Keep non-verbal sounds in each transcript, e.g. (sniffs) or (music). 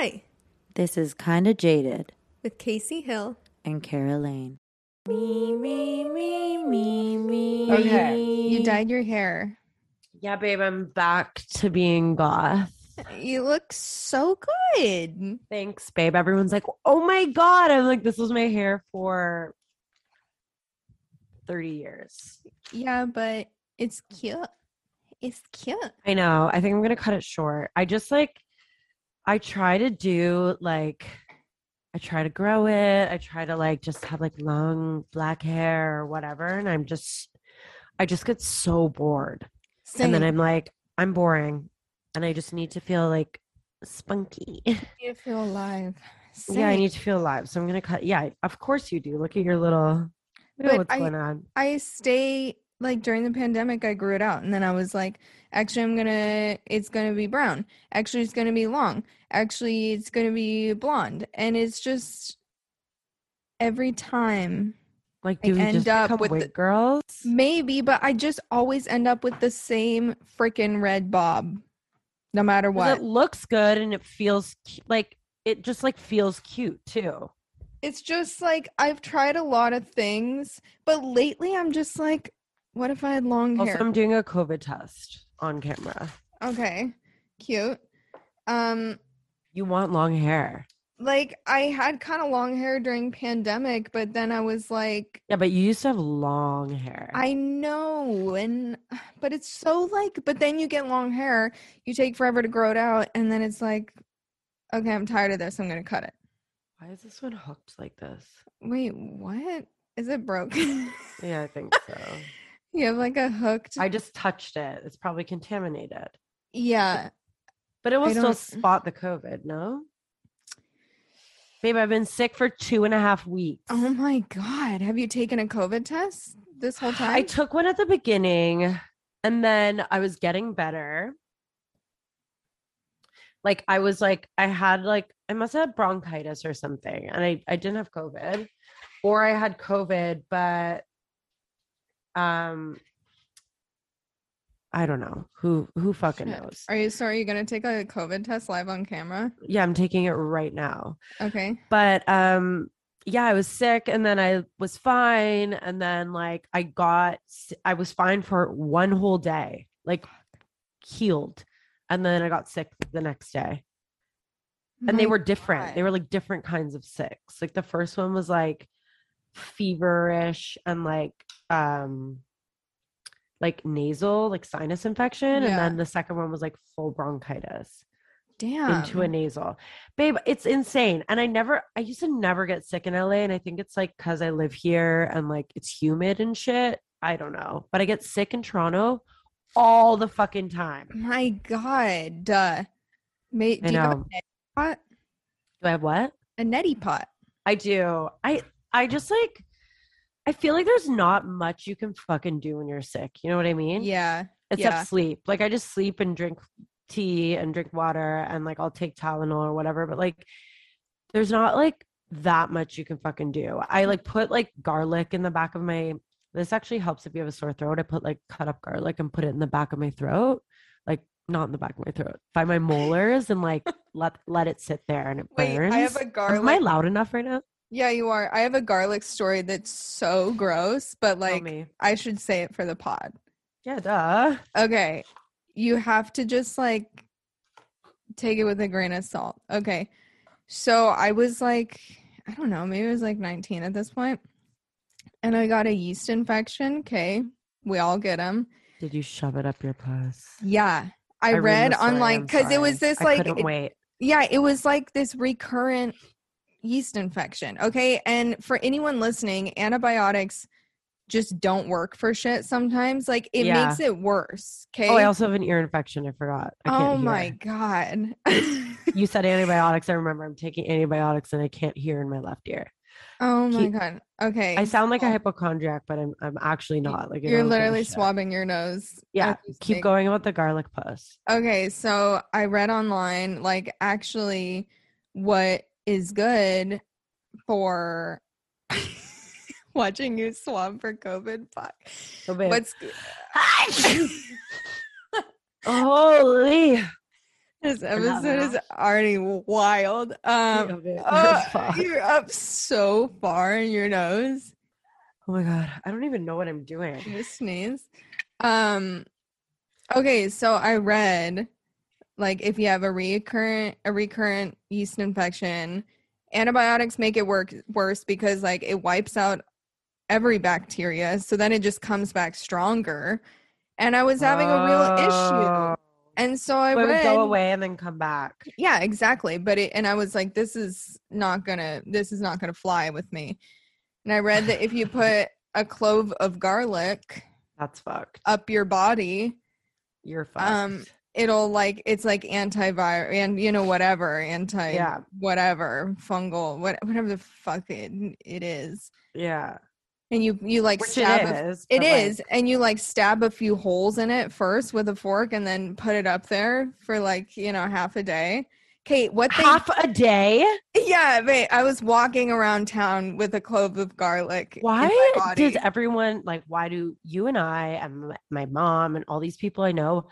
Hi, This is Kinda Jaded with Kacy Hill. and Caroline. Me, me, me, me, me. Okay. You dyed your hair. Yeah, babe, I'm back to being goth. You look so good. Thanks, babe. Everyone's like, oh my God. I'm like, this was my hair for 30 years. Yeah, but it's cute. It's cute. I know. I think I'm going to cut it short. I just like, I try to do like, I try to grow it. I try to like just have like long black hair or whatever. And I'm just, I just get so bored. And then I'm like, I'm boring. And I just need to feel like spunky. you (laughs) feel alive. Yeah, I need to feel alive. So I'm gonna cut. Yeah, of course you do. Look at your little. But oh, what's I- going on? I stay like during the pandemic I grew it out and then I was like actually I'm going to it's going to be brown. Actually it's going to be long. Actually it's going to be blonde and it's just every time Like, I do we end just up with the- girls? maybe but I just always end up with the same freaking red bob no matter what. It looks good and it feels cu- like it just like feels cute too. It's just like I've tried a lot of things but lately I'm just like what if I had long hair? Also? I'm doing a COVID test on camera. Okay. Cute. Um You want long hair? like I had kind of long hair during pandemic, but then I was like, Yeah, but you used to have long hair. I know, and (sighs) but it's so like, but then you get long hair, you take forever to grow it out, and then it's like, okay, I'm tired of this. I'm gonna cut it. Why is this one hooked like this? Wait, what? Is it broken? Yeah, I think (laughs) so. You have like a hooked. I just touched it. It's probably contaminated, yeah. but it will I still don't- spot the COVID. No. Babe, I've been sick for two and a half weeks. Oh my god, have you taken a COVID test this whole time? I took one at the beginning and then I was getting better. Like I was like I had like I must have had bronchitis or something and I I didn't have covid or I had covid but um I don't know. Who who fucking Shit. knows. Are you sorry? You're gonna take a COVID test live on camera? Yeah, I'm taking it right now. Okay. but um yeah i was sick and then i was fine and then like i got I was fine for one whole day like healed and then i got sick the next day and they were different they were like different kinds of sicks like the first one was like feverish and like um like nasal like sinus infection Yeah. and then the second one was like full bronchitis damn into a nasal. Babe, it's insane. And I never, I used to never get sick in LA. And I think it's like because I live here and like it's humid and shit. I don't know. But I get sick in Toronto all the fucking time. My God. Duh. Mate, I do you have a neti pot? Do I have what? A neti pot. I do. I, I just like, I feel like there's not much you can fucking do when you're sick. You know what I mean? Yeah. Except yeah. sleep. Like I just sleep and drink tea and drink water and like I'll take Tylenol or whatever. But like there's not like that much you can fucking do. I like put like garlic in the back of my this actually helps if you have a sore throat. I put like cut up garlic and put it in the back of my throat. Like not in the back of my throat, by my molars and like (laughs) let let it sit there and it Wait, burns. I have a garlic. Am I loud enough right now? Yeah, you are. I have a garlic story that's so gross, but like. I should say it for the pod. Yeah, duh. Okay. You have to just like take it with a grain of salt. Okay. So I was like, I don't know, maybe I was like 19 at this point, And I got a yeast infection. Okay. We all get them. Did you shove it up your puss? Yeah. I, ruined read online because it was this I like, couldn't it- wait. yeah, it was like this recurrent yeast infection. Okay. And for anyone listening, antibiotics just don't work for shit sometimes. Like it Yeah. makes it worse. Okay. Oh, I also have an ear infection. I forgot. I oh hear. my God. You said (laughs) antibiotics. I remember I'm taking antibiotics and I can't hear in my left ear. oh my Keep- God. Okay. I sound like a hypochondriac, but I'm I'm actually not. Like You're don't give a literally swabbing your nose. Yeah, keep going about the garlic puss. Okay, so I read online like actually what is good for (laughs) watching you swam for COVID. Fuck. Babe. What's (laughs) Holy! This episode is already wild. Um, Of uh, you're up so far in your nose. oh my god, I don't even know what I'm doing. You sneeze. Um. Okay, so I read, like, if you have a recurrent a recurrent yeast infection, antibiotics make it work worse because like it wipes out every bacteria, so then it just comes back stronger. And I was having a real issue, Oh. and so I it would go away and then come back. Yeah, exactly. But it, and I was like, this is not gonna, this is not gonna fly with me. And I read that if you (laughs) put a clove of garlic That's fucked. up your body, You're fucked. um, it'll like it's like antiviral and you know whatever anti Yeah. whatever fungal what, whatever the fuck it, it is. yeah, And you you like which stab it a- is. it is, like, and you like stab a few holes in it first with a fork, and then put it up there for like you know half a day. Kate, what they half a day. (laughs) Yeah, wait. I was walking around town with a clove of garlic. Why does everyone like? Why do you and I and my mom and all these people I know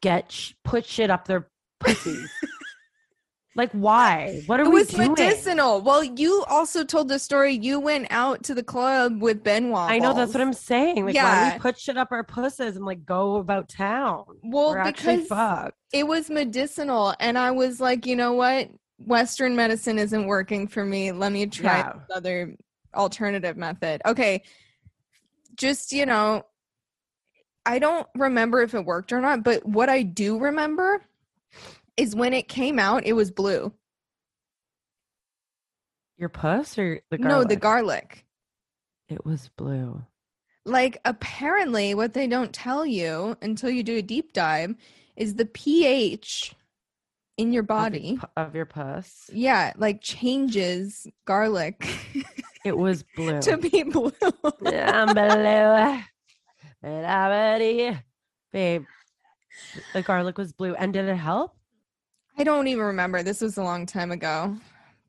get sh- put shit up their pussies? (laughs) like, why? What are it we was doing? medicinal. Well, you also told the story. You went out to the club with Ben. I know that's what I'm saying. Like, why Yeah. we put shit up our pussies and like go about town? Well, We're because fucked. it was medicinal, and I was like, you know what? Western medicine isn't working for me. Let me try Yeah. other alternative method. Okay, just you know, I don't remember if it worked or not, but what I do remember is when it came out, it was blue. Your puss or the garlic? No, the garlic? garlic. It was blue. Like apparently what they don't tell you until you do a deep dive is the pH in your Of your body. pu- of your puss. Yeah, like changes garlic It was (laughs) blue. to be blue. I'm blue. (laughs) (laughs) And I'm ready. Babe, the garlic was blue. And did it help? I don't even remember. This was a long time ago.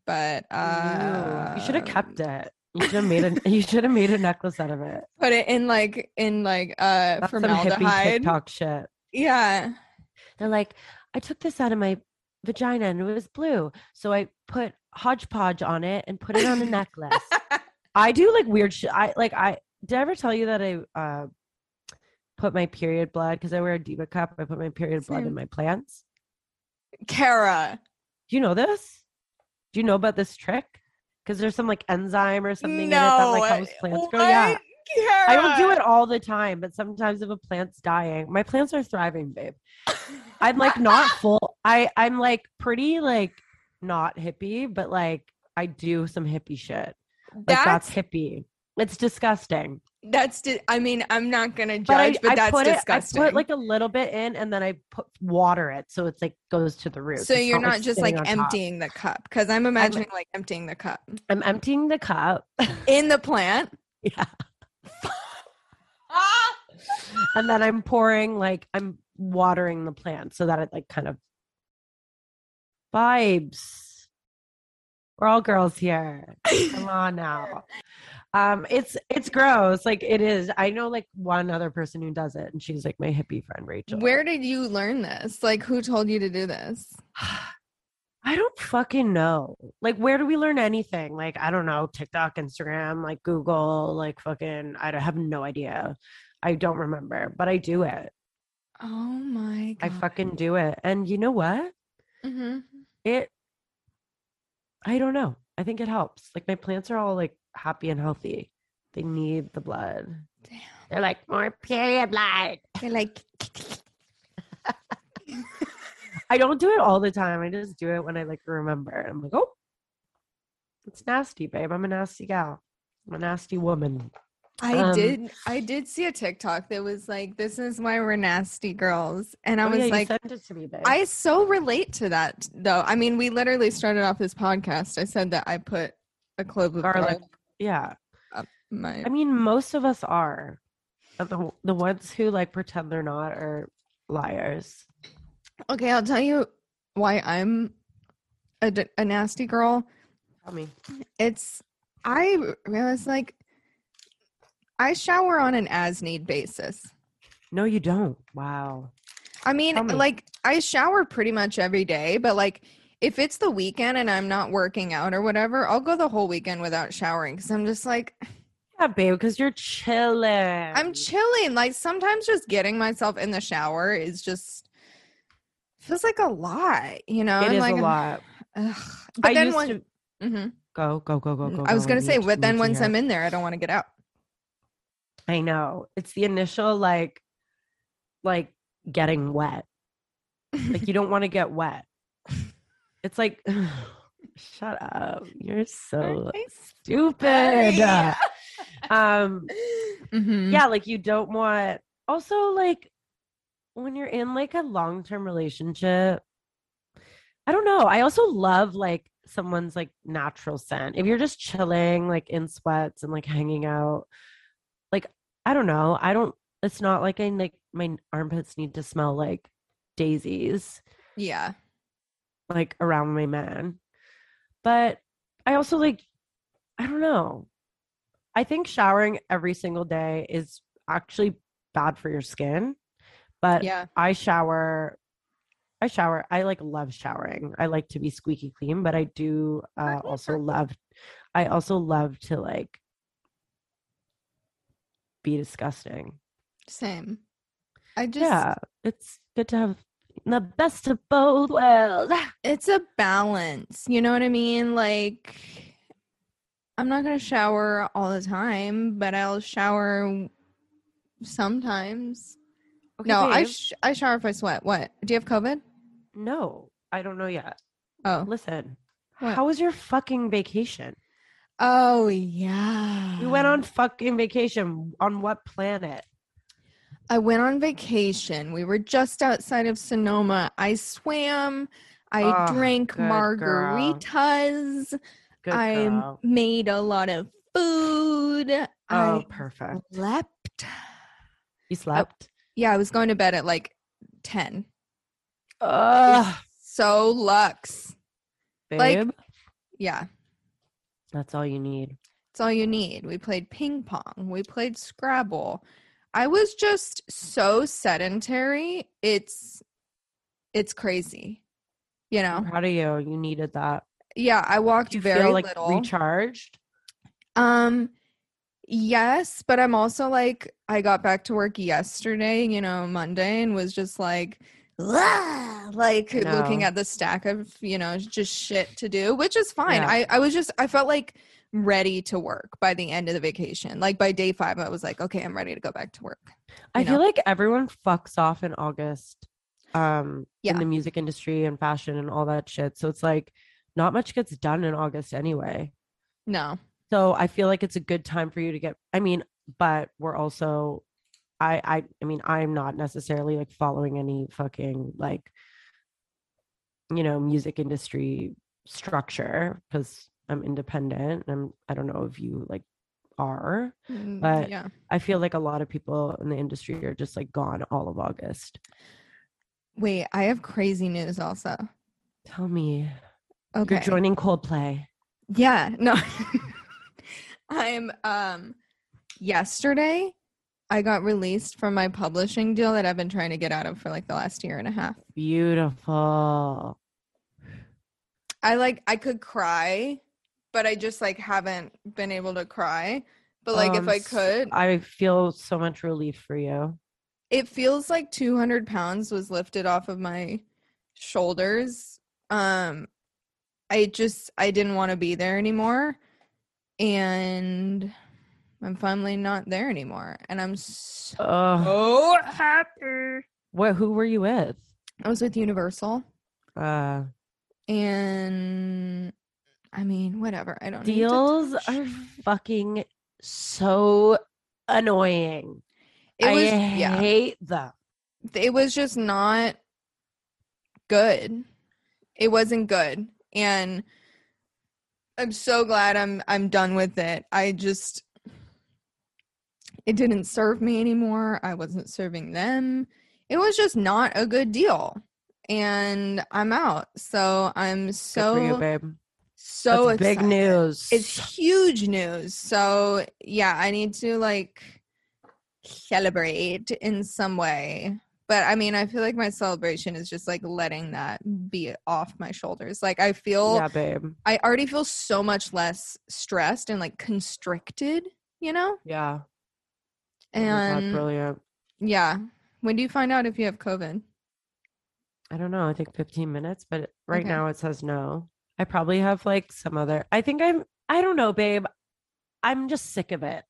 But uh you should have kept it. You should have made a you (laughs) should have made a necklace out of it. put it in like in like uh That's some hippie formaldehyde. TikTok shit. Yeah. They're like, I took this out of my vagina and it was blue. So I put hodgepodge on it and put it on a necklace. (laughs) I do like weird shit. I like I did I ever tell you that I uh put my period blood because I wear a diva cup. I put my period blood in my plants. Kara. Do you know this? Do you know about this trick? Because there's some like enzyme or something in it that No. like helps eh, plants grow. Yeah. Kara. I don't do it all the time, but sometimes if a plant's dying, my plants are thriving, babe. I'm like not (laughs) full. I I'm like pretty like not hippie, but like I do some hippie shit. Like that's, That's hippie. It's disgusting. That's di- I mean, I'm not gonna But I, judge, but, I that's put disgusting. it. I put like a little bit in, and then I put water it, so it's like goes to the root. so It's you're not just like on top. emptying the cup because I'm imagining like emptying the cup I'm emptying the cup. (laughs) in the plant. yeah. (laughs) and then I'm pouring like I'm watering the plant so that it like kind of vibes. We're all girls here. Come on now. (laughs) Um, it's it's gross. Like it is. I know like one other person who does it, and she's like my hippie friend Rachel. Where did you learn this? Like, who told you to do this? (sighs) I don't fucking know. Like, where do we learn anything? Like, I don't know, TikTok, Instagram, like Google, like fucking, I have no idea. I don't remember, but I do it. Oh my I fucking do it. And you know what? Mhm. It, I don't know. I think it helps. Like, my plants are all like happy and healthy. They need the blood. Damn. They're like, more period blood. They're like, (laughs) (laughs) I don't do it all the time. I just do it when I like remember. I'm like, oh, it's nasty, babe. I'm a nasty gal. I'm a nasty woman. I Um, did. I did see a TikTok that was like, "This is why we're nasty girls," and I Oh, was yeah, like, it to me, babe. I so relate to that though. I mean, we literally started off this podcast. I said that I put a clove of Garlic. garlic. Yeah. My I mean, most of us are. Uh, the, the ones who like pretend they're not are liars. okay, I'll tell you why I'm a, a nasty girl. Tell me. It's I realized like I shower on an as need basis. No, you don't. Wow. I mean, me. like I shower pretty much every day, but like if it's the weekend and I'm not working out or whatever, I'll go the whole weekend without showering because I'm just like Yeah, babe, because you're chilling. I'm chilling. Like sometimes just getting myself in the shower is just feels like a lot, you know. It and is like, a lot. Ugh. But I then when to Mhm. go, go, go, go, go. I was go, gonna say, but then once. I'm in there, I don't want to get out. I know. It's the initial like like getting wet. Like you don't want to get wet. It's like (sighs) shut up. You're so stupid. (laughs) um Mhm. (laughs) yeah, like you don't want also like when you're in like a long-term relationship. I don't know. I also love like someone's like natural scent. If you're just chilling like in sweats and like hanging out, like I don't know. I don't it's not like I like my armpits need to smell like daisies Yeah. Like around my man. But I also like I don't know. I think showering every single day is actually bad for your skin. But Yeah. I shower I shower. I like love showering. I like to be squeaky clean, but I do uh, also love I also love to like be disgusting. Same. I just yeah, it's good to have the best of both worlds. it's a balance. You know what I mean? Like I'm not going to shower all the time, but I'll shower sometimes. Okay, no, I sh- I shower if I sweat. What? Do you have COVID? no, I don't know yet. Oh. Listen, What? how was your fucking vacation? Oh yeah. We went on fucking vacation on what planet? I went on vacation. We were just outside of Sonoma. I swam. I Oh, drank margaritas. I girl. made a lot of food. Oh, I perfect. slept. You slept? Yeah, I was going to bed at like 10. Ugh, So lux. babe. like- Yeah, That's all you need. it's all you need. We played ping pong. We played Scrabble. I was just so sedentary. It's it's crazy. You know. How do you. You needed that. Yeah, I walked you very feel like little. recharged? Um yes, but I'm also like I got back to work yesterday, you know, Monday and was just like like I looking at the stack of, you know, just shit to do, which is fine. Yeah. I I was just I felt like ready to work by the end of the vacation. Like by day 5 I was like, okay, I'm ready to go back to work. I you feel like everyone fucks off in August um Yeah. in the music industry and fashion and all that shit. So it's like not much gets done in August anyway. No. So I feel like it's a good time for you to get I mean, but we're also I I I mean, I'm not necessarily like following any fucking like you know, music industry structure because I'm independent and I'm I don't know if you like are. Mm, But- yeah. I feel like a lot of people in the industry are just like gone all of August. Wait, I have crazy news also. Tell me, Okay. you're joining Coldplay. Yeah, no. (laughs) I'm um yesterday I got released from my publishing deal that I've been trying to get out of for like the last year and a half. Beautiful. I like I could cry, but I just like haven't been able to cry. But like Oh, if I'm I s- could, I feel so much relief for you. it feels like 200 pounds was lifted off of my shoulders. Um I just I didn't want to be there anymore and I'm finally not there anymore and I'm so Oh, happy. what? Who were you with? I was with Universal Uh, and I mean whatever. I don't deals are fucking so annoying. it was I yeah. hate them. it was just not good. It wasn't good. And I'm so glad I'm I'm done with it. I just it didn't serve me anymore. I wasn't serving them. It was just not a good deal. And I'm out. So I'm for you, so That's big news. It's huge news. So yeah, I need to like celebrate in some way But I mean, I feel like my celebration is just like letting that be off my shoulders. Like I feel yeah, babe. I already feel so much less stressed and like constricted, you know? Yeah. Oh And brilliant. yeah. When do you find out if you have COVID? I don't know. I think 15 minutes, but right Okay. now it says no. I probably have like some other. I think I'm. I don't know, babe. I'm just sick of it.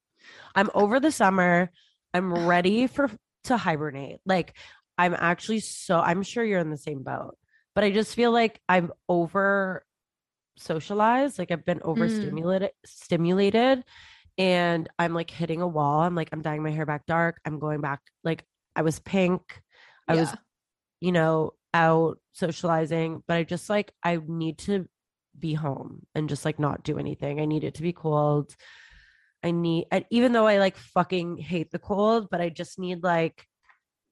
I'm over the summer. I'm ready for to hibernate. Like I'm actually so. I'm sure you're in the same boat, but I just feel like I'm over socialized. Like I've been mm. overstimulated, stimulated, and I'm like hitting a wall. I'm like I'm dyeing my hair back dark. I'm going back. Like I was pink. I was you know, out socializing, but I just like I need to be home and just like not do anything. I need it to be cold. I need and even though I like fucking hate the cold, but I just need like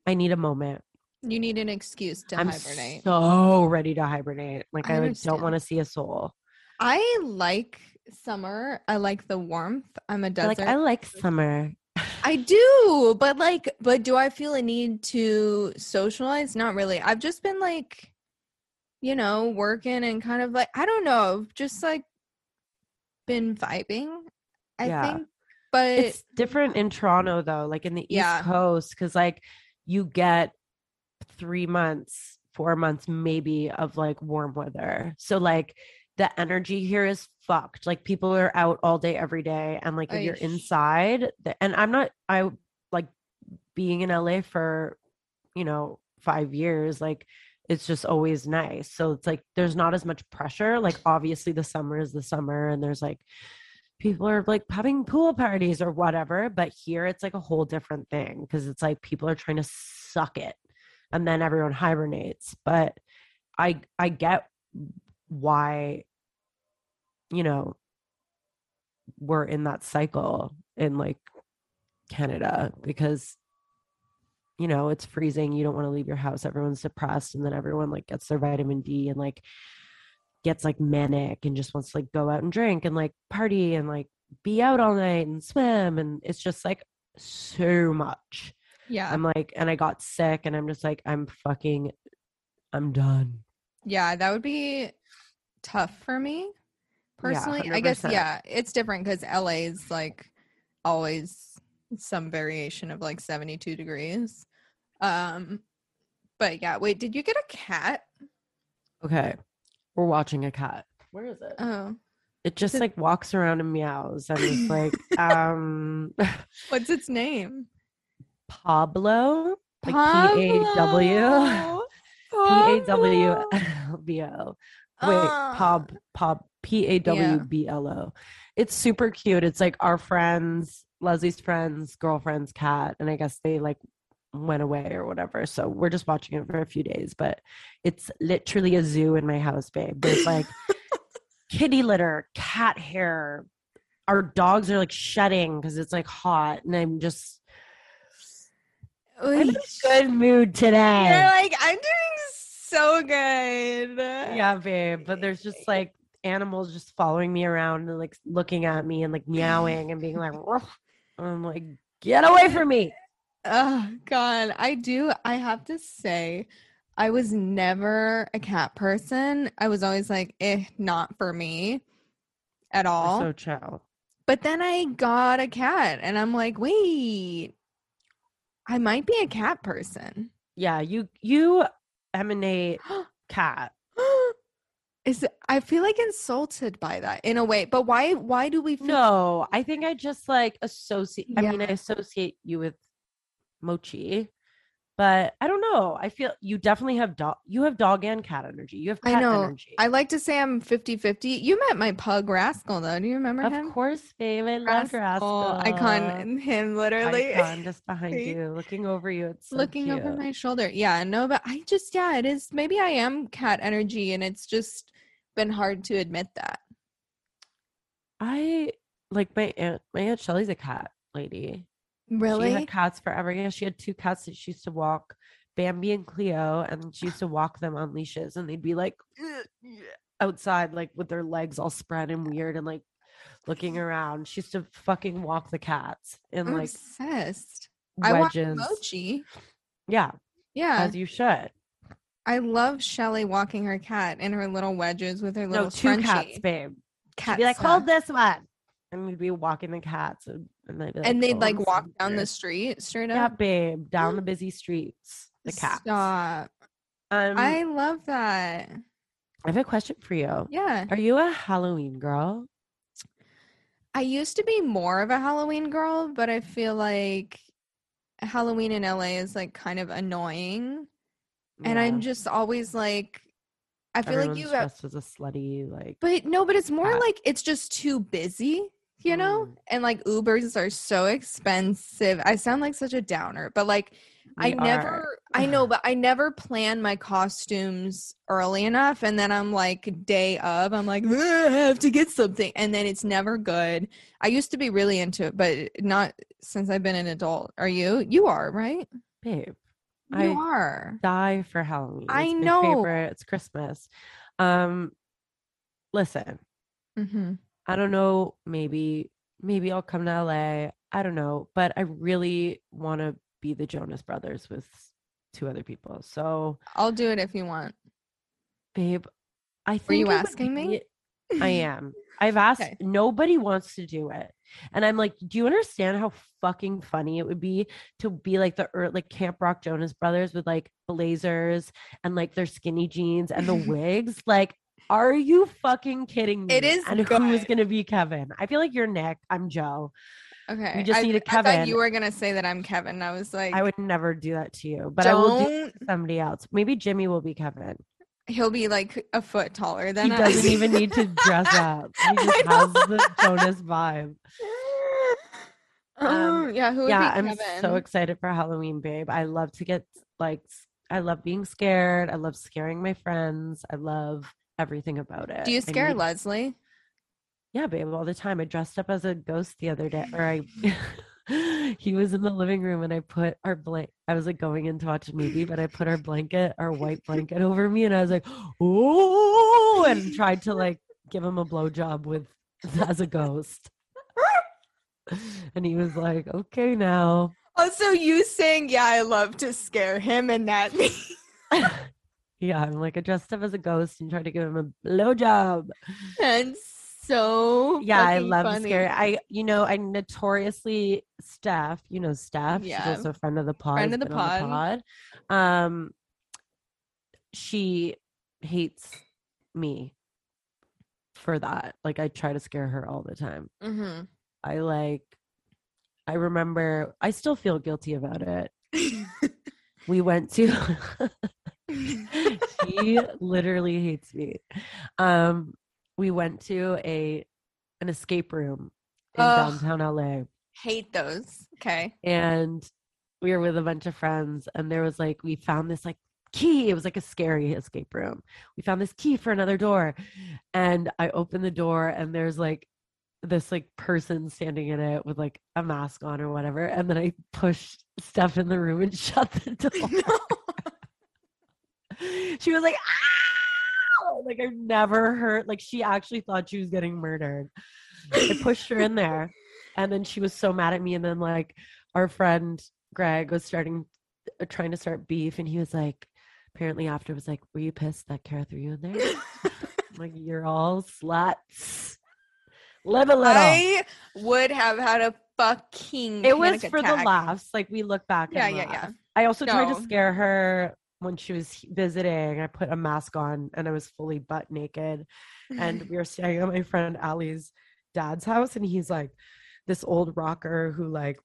I need a moment. You need an excuse to I'm hibernate. so ready to hibernate. Like I I, don't want to see a soul. I like summer. I like the warmth. I'm a desert. like I like summer. I (laughs) do, but like, but do I feel a need to socialize? Not really. I've just been like, you know, working and kind of like, I don't know, just like been vibing, I Yeah. think. But it's different in Toronto though, like in the Yeah. East Coast, because like you get three months, four months maybe of like warm weather. So like the energy here is fucked. Like people are out all day every day, and like if you're inside, the, and I'm not. I like being in LA for you know five years. Like it's just always nice. So it's like there's not as much pressure. Like obviously the summer is the summer, and there's like people are like having pool parties or whatever but here it's like a whole different thing because it's like people are trying to suck it and then everyone hibernates but i i get why you know we're in that cycle in like canada because you know it's freezing you don't want to leave your house everyone's depressed and then everyone like gets their vitamin d and like gets like manic and just wants to like go out and drink and like party and like be out all night and swim and it's just like so much. Yeah, i'm like and i got sick and i'm just like i'm fucking i'm done. Yeah, that would be tough for me personally. I guess yeah, it's different because LA is like always some variation of like 72 degrees. Um, but yeah, wait, did you get a cat? okay we're watching a cat where is it Oh, it just like walks around and meows and it's like (laughs) um (laughs) what's its name? pablo like p-a-w Pablo. (laughs) p-a-w-b-o Wait. Pab Pab P A W B L O. It's super cute. It's like our friends, Leslie's friends, girlfriend's cat, and I guess they like went away or whatever. So we're just watching it for a few days, but it's literally a zoo in my house, babe. There's like (laughs) kitty litter, cat hair. Our dogs are like shedding because it's like hot, and I'm just I'm in a good mood today. You're like, I'm doing so good. yeah, babe. But there's just like animals just following me around and like looking at me and like (laughs) meowing and being like, "Ruff." I'm like, get away from me. Oh God, I do. I have to say, I was never a cat person. I was always like, eh, not for me at all. So chill. but then I got a cat, and I'm like, wait, I might be a cat person. Yeah, you you emanate (gasps) cat. Is I feel like insulted by that in a way, but why? Why do we? Feel, No, I think I just like associate. I mean, I associate you with Mochi, but I don't know. I feel you definitely have dog. You have dog and cat energy. You have I cat know. energy. I like to say I'm 50-50. You met my pug Rascal though. Do you remember of him? course, babe. I love Rascal. icon. Him literally. Icon just (laughs) behind you, looking over you. It's so looking over my shoulder. Yeah, no, but I just yeah, it is maybe I am cat energy and it's just been hard to admit that. I like my aunt. My aunt Shelly's a cat lady. She Really? had cats forever. Yeah, she had two cats that she used to walk, Bambi and Cleo, and she used to walk them on leashes, and they'd be like (sniffs) outside, like with their legs all spread and weird, and like looking mm. around. She used to fucking walk the cats I'm like obsessed. I want wedges. mochi. Yeah, Yeah. as you should. I love Shelly walking her cat in her little wedges with her little No, two cats, babe. Cat She'd be like, stuff. hold this one. And we'd be walking the cats. And, and they'd, be and they'd "Oh, like walk down the street straight Yeah, up. babe, down the busy streets. The cats. Stop. Um, I, love that. I have a question for you. Yeah. Are you a Halloween girl? I used to be more of a Halloween girl, but I feel like Halloween in LA is like kind of annoying. And I'm just always like, I feel Everyone's like you have, as a slutty like. but no, but it's more cat. like it's just too busy, you know? Mm. And like Ubers are so expensive. I sound like such a downer, but like I are- never, I know, (laughs) but I never plan my costumes early enough. And then I'm like, day of, I'm like, I have to get something. And then it's never good. I used to be really into it, but not since I've been an adult. Are you? You are, right? babe. You I are. die for Halloween. I It's know. favorite. It's Christmas. Um, listen, Mm-hmm. I don't know. Maybe, maybe I'll come to LA. I don't know, but I really want to be the Jonas Brothers with two other people. So, I'll do it if you want. babe, I think Were you would asking me? I (laughs) am. I've asked. Okay. Nobody wants to do it, and I'm like, do you understand how fucking funny it would be to be like the like Camp Rock Jonas Brothers with like blazers and like their skinny jeans and the (laughs) wigs? Like, are you fucking kidding me? It is And who's gonna be Kevin? I feel like you're Nick. I'm Joe. Okay. We just I, need a I thought Kevin. you were gonna say that I'm Kevin. I was like, I would never do that to you, but I will do somebody else. Maybe Jimmy will be Kevin. He'll be like a foot taller than He us. doesn't even need to (laughs) dress up. He just has the Jonas vibe. (laughs) Um, Um, yeah, who would yeah, I'm Kevin? so excited for Halloween, babe. I love to get like I love being scared. I love scaring my friends. I love everything about it. Do you scare need- Leslie? Yeah, babe, all the time. I dressed up as a ghost the other day, or I (laughs) (laughs) he was in the living room and I put our blank I was like going in to watch a movie, but I put our blanket, our white blanket over me, and I was like, (gasps) oh and tried to like give him a blowjob with (laughs) as a ghost. (laughs) And he was like, okay now. Oh, also, you saying, "Yeah, I love to scare him," and that yeah, I'm like I dressed up as a ghost and tried to give him a blowjob. and so Yeah, I love funny. scary. I, you know, I notoriously Steph, you know, Steph, Yeah. she's also a friend of the pod. Friend of the been on pod. pod. Um, she hates me for that. Like I try to scare her all the time. Mhm. I like. I remember. I still feel guilty about it. (laughs) We went to. (laughs) she literally hates me. Um, we went to a an escape room in Ugh. downtown LA, Hate those. Okay. and we were with a bunch of friends, and there was like we found this like key. It was like a scary escape room. We found this key for another door, and I opened the door, and there's like this like person standing in it with like a mask on or whatever, and then I pushed stuff in the room and (laughs) shut the (laughs) door. (laughs) she was like, "Ow!" Like I've never heard. Like she actually thought she was getting murdered. I pushed her in there, and then she was so mad at me. And then like our friend Greg was starting, uh, trying to start beef, and he was like, apparently after was like, "Were you pissed that Kara threw you in there?" Like you're all sluts. Live a little. I would have had a fucking. it was for the laughs. Like we look back. Yeah, and yeah, laugh. yeah. I also tried to scare her when she was visiting. I put a mask on and I was fully butt naked. And (laughs) we were staying at my friend Ali's dad's house, and he's like this old rocker who like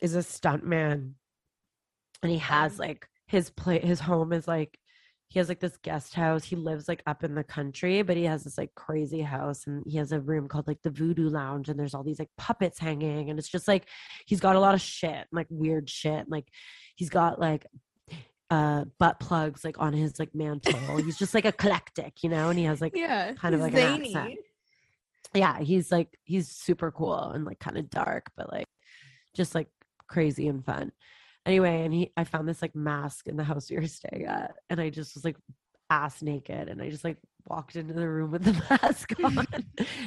is a stuntman. and he has mm. like his play. His home is like he has like this guest house. He lives like up in the country, but he has this like crazy house, and he has a room called like the Voodoo Lounge, and there's all these like puppets hanging, and it's just like he's got a lot of shit, like weird shit, like he's got like uh butt plugs like on his like mantle. he's just like eclectic, you know, and he has like yeah, kind of like an accent. yeah, he's like he's super cool and like kind of dark, but like just like crazy and fun. Anyway, and he I found this like mask in the house (laughs) we were staying at, and I just was like ass naked, and I just like walked into the room with the (laughs) mask (laughs) on.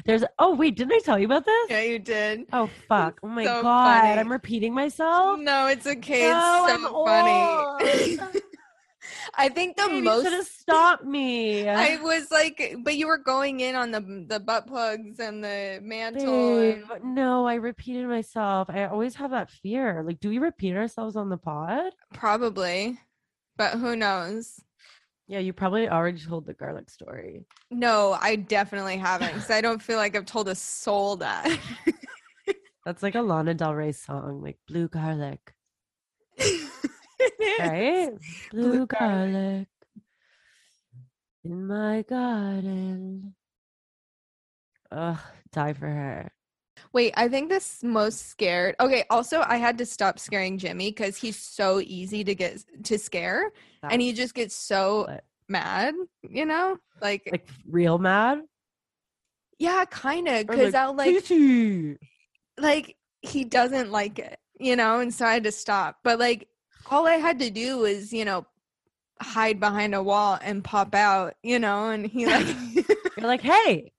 There's oh wait, didn't I tell you about this? Yeah, you did. Oh fuck! Oh my So god, funny. I'm repeating myself. No, it's okay. No, it's I'm so funny. (laughs) I think the most should have stopped me. I was like, but you were going in on the the butt plugs and the mantle. Babe, And no, I repeated myself. I always have that fear. Like, do we repeat ourselves on the pod? probably, but who knows? Yeah, you probably already told the garlic story. No, I definitely haven't because I don't feel like I've told a soul that. (laughs) That's like a Lana Del Rey song, like blue garlic, (laughs) right? Blue Blue garlic. garlic in my garden. Ugh, die for her. Wait, I think this most scared. Okay, also I had to stop scaring Jimmy because he's so easy to get to scare, and he just gets so lit. mad. You know, like, like real mad. yeah, kind of. Because I'll like "Kitty." like he doesn't like it, you know, and so I had to stop. But like all I had to do was, you know, hide behind a wall and pop out, you know, and he like (laughs) You're like, hey.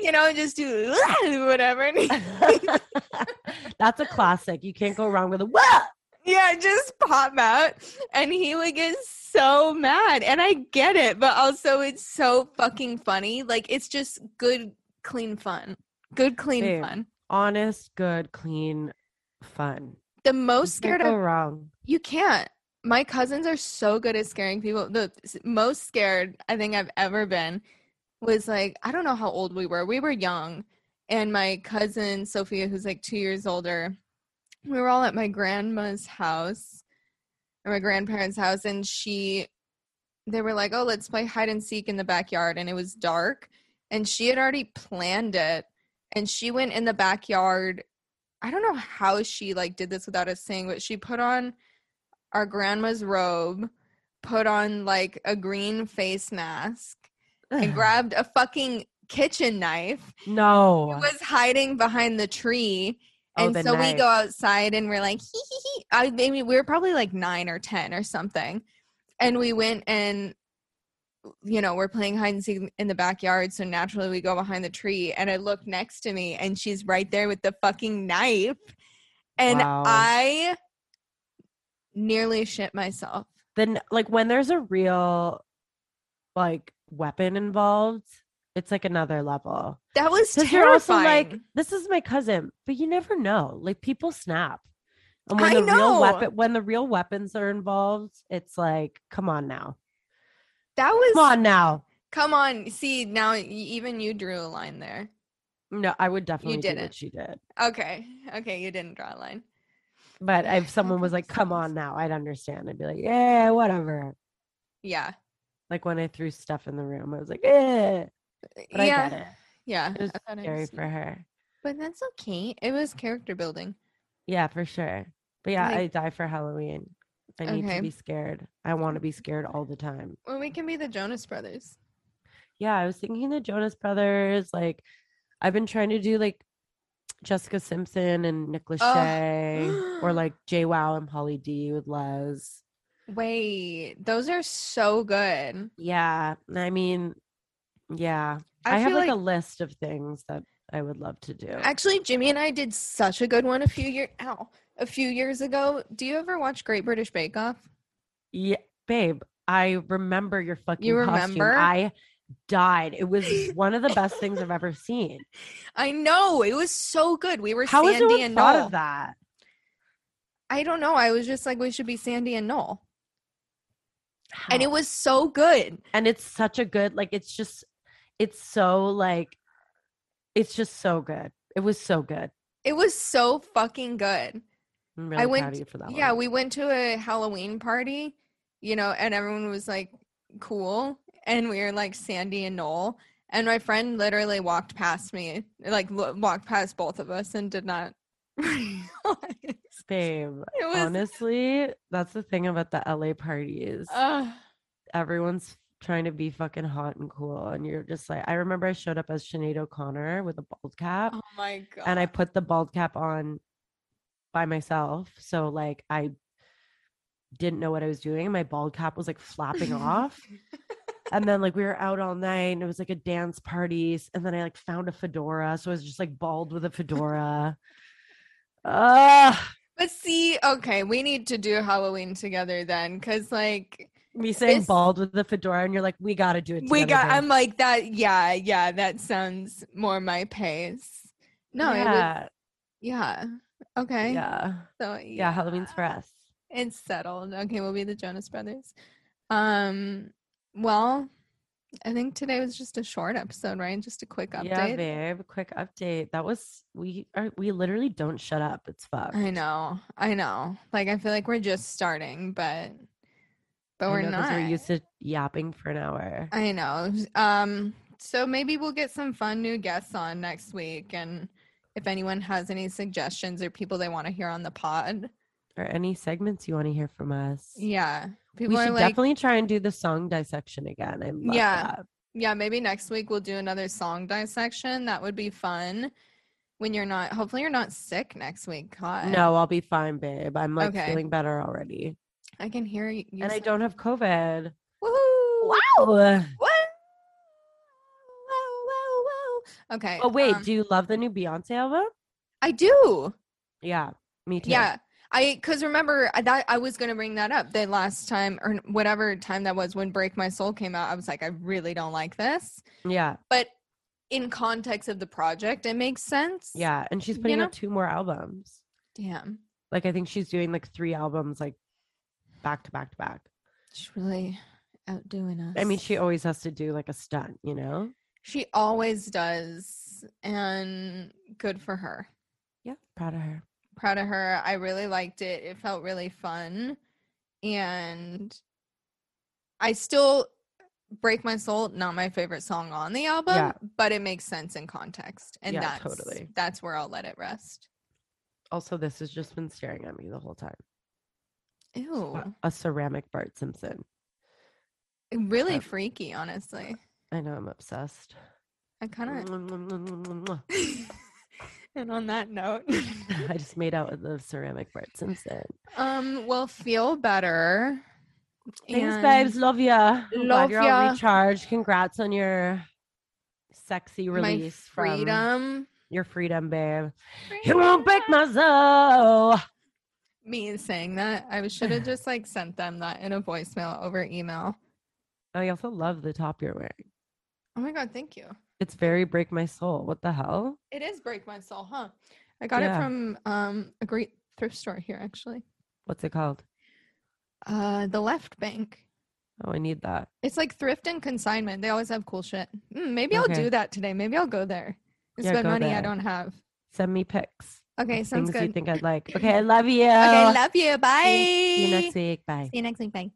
You know, just do (laughs) whatever. (laughs) That's a classic. You can't go wrong with a what? yeah, just pop out. And he would get so mad. And I get it, but also it's so fucking funny. Like it's just good, clean fun. Good, clean fun. Honest, good, clean, fun. The most You can't scared go of wrong. You can't. My cousins are so good at scaring people. The most scared I think I've ever been was like, I don't know how old we were. We were young. And my cousin Sophia, who's like two years older, we were all at my grandma's house or my grandparents' house. And she, they were like, oh, let's play hide and seek in the backyard. And it was dark. And she had already planned it. And she went in the backyard. I don't know how she like did this without us saying, but she put on our grandma's robe, put on like a green face mask, and (sighs) grabbed a fucking kitchen knife. no. He was hiding behind the tree. Oh, And the so we go outside and we're like, hee hee hee. I maybe we were probably like nine or ten or something. And we went and you know, we're playing hide and seek in the backyard. So naturally we go behind the tree and I look next to me and she's right there with the fucking knife. And Wow. I nearly shit myself. then like when there's a real like weapon involved, it's like another level. That was Because you're also like, this is my cousin, but you never know. Like people snap. And when I the real know. weapon when the real weapons are involved, it's like, come on now. that was Come on now. come on. See, now even you drew a line there. No, I would definitely you didn't. what she did. Okay. Okay, you didn't draw a line. But if someone was like, (laughs) come on now, I'd understand. I'd be like, yeah, whatever. Yeah. Like when I threw stuff in the room, I was like, eh. But yeah. I it. Yeah. It was I thought I Scary for her. But that's okay. It was character building. Yeah, for sure. But yeah, Like- I die for Halloween. I need Okay. to be scared. I want to be scared all the time. Well, we can be the Jonas Brothers. Yeah, I was thinking the Jonas Brothers. Like, I've been trying to do like Jessica Simpson and Nick Oh. Lachey, or (gasps) like JWoww and Pauly D with Les. Wait, those are so good. Yeah, I mean, yeah, I, I, have like, like, a list of things that I would love to do. actually Jimmy and I did such a good one a few years ow, a few years ago. Do you ever watch Great British Bake Off? Yeah, babe, I remember your fucking You costume. I died. It was (laughs) one of the best things I've ever seen. I know it was so good. We were How Sandi and thought Noel. of that? I don't know. I was just like, we should be Sandi and Noel, and it was so good. and it's such a good like it's just it's so like it's just so good it was so good It was so fucking good. i'm really went- proud of you for that Yeah, one. we went to a Halloween party, you know, and everyone was like cool. And we were like Sandi and Noel. And my friend literally walked past me, like lo- walked past both of us and did not. (laughs) (laughs) (laughs) babe was honestly that's the thing about the la parties uh, everyone's trying to be fucking hot and cool and you're just like i remember i showed up as Sinead o'connor with a bald cap oh my god. and i put the bald cap on by myself so like i didn't know what i was doing my bald cap was like flapping off (laughs) And then like we were out all night and it was like a dance parties. And then I like found a fedora. So I was just like bald with a fedora. Ah, But see, okay, we need to do Halloween together then, because like Me saying This- bald with the fedora, and you're like, we got to do it. we got. babe." I'm like that. Yeah, yeah, that sounds more my pace. No, yeah, yeah. Okay. yeah, So yeah. Halloween's for us. It's settled. Okay, we'll be the Jonas Brothers. Um, well, I think today was just a short episode, right? Just a quick update. Yeah, babe. Quick update. That was we are we literally don't shut up. It's fucked. I know, I know. Like I feel like we're just starting, but but I we're know, not. We're used to yapping for an hour. I know. Um, so maybe we'll get some fun new guests on next week, and if anyone has any suggestions or people they want to hear on the pod, Or any segments you want to hear from us. yeah, people we should like, definitely try and do the song dissection again. I love Yeah. that. yeah, maybe next week we'll do another song dissection. That would be fun. When you're not, hopefully you're not sick next week. God. No, I'll be fine, babe. I'm like Okay. feeling better already. I can hear you. and I don't have COVID. Woohoo! Wow. Wow! Wow! Wow! Wow! Okay. Oh wait, um, do you love the new Beyonce album? I do. Yeah, me too. Yeah. I because remember I that I was gonna bring that up the last time or whatever time that was when Break My Soul came out. I was like, I really don't like this. Yeah. But in context of the project, it makes sense. Yeah. And she's You putting know? out two more albums. Damn. Like I think she's doing like three albums like back to back to back. She's really outdoing us. I mean, she always has to do like a stunt, you know? she always does. And good for her. Yeah. Proud of her. Proud of her. I really liked it. It felt really fun. And I still break my soul, not my favorite song on the album, Yeah. but it makes sense in context. And Yeah, that's totally. that's where I'll let it rest. Also, this has just been staring at me the whole time. Ew. A ceramic Bart Simpson. Really Uh, freaky, honestly. I know I'm obsessed. I kind of (laughs) and on that note, (laughs) I just made out with the ceramic Bart Simpson. um, well, feel better. Thanks, and babes. Love ya. Love you're ya. all recharged. Congrats on your sexy My release from freedom. your freedom, babe. You won't break my soul. Me saying that, I should have just like sent them that in a voicemail over email. Oh, I also love the top you're wearing. Oh my god, thank you. It's very break my soul. What the hell? It is break my soul, huh? I got Yeah. it from um a great thrift store here actually. What's it called? Uh the Left Bank. Oh, I need that. It's like thrift and consignment. They always have cool shit. Mm, maybe I'll do that today. Maybe I'll go there. and Yeah, spend money I don't have. Send me pics. Okay, sounds things you think I'd like. Okay, I (laughs) love you. Okay, love you. Bye. See you next week. Bye. See you next week. Bye.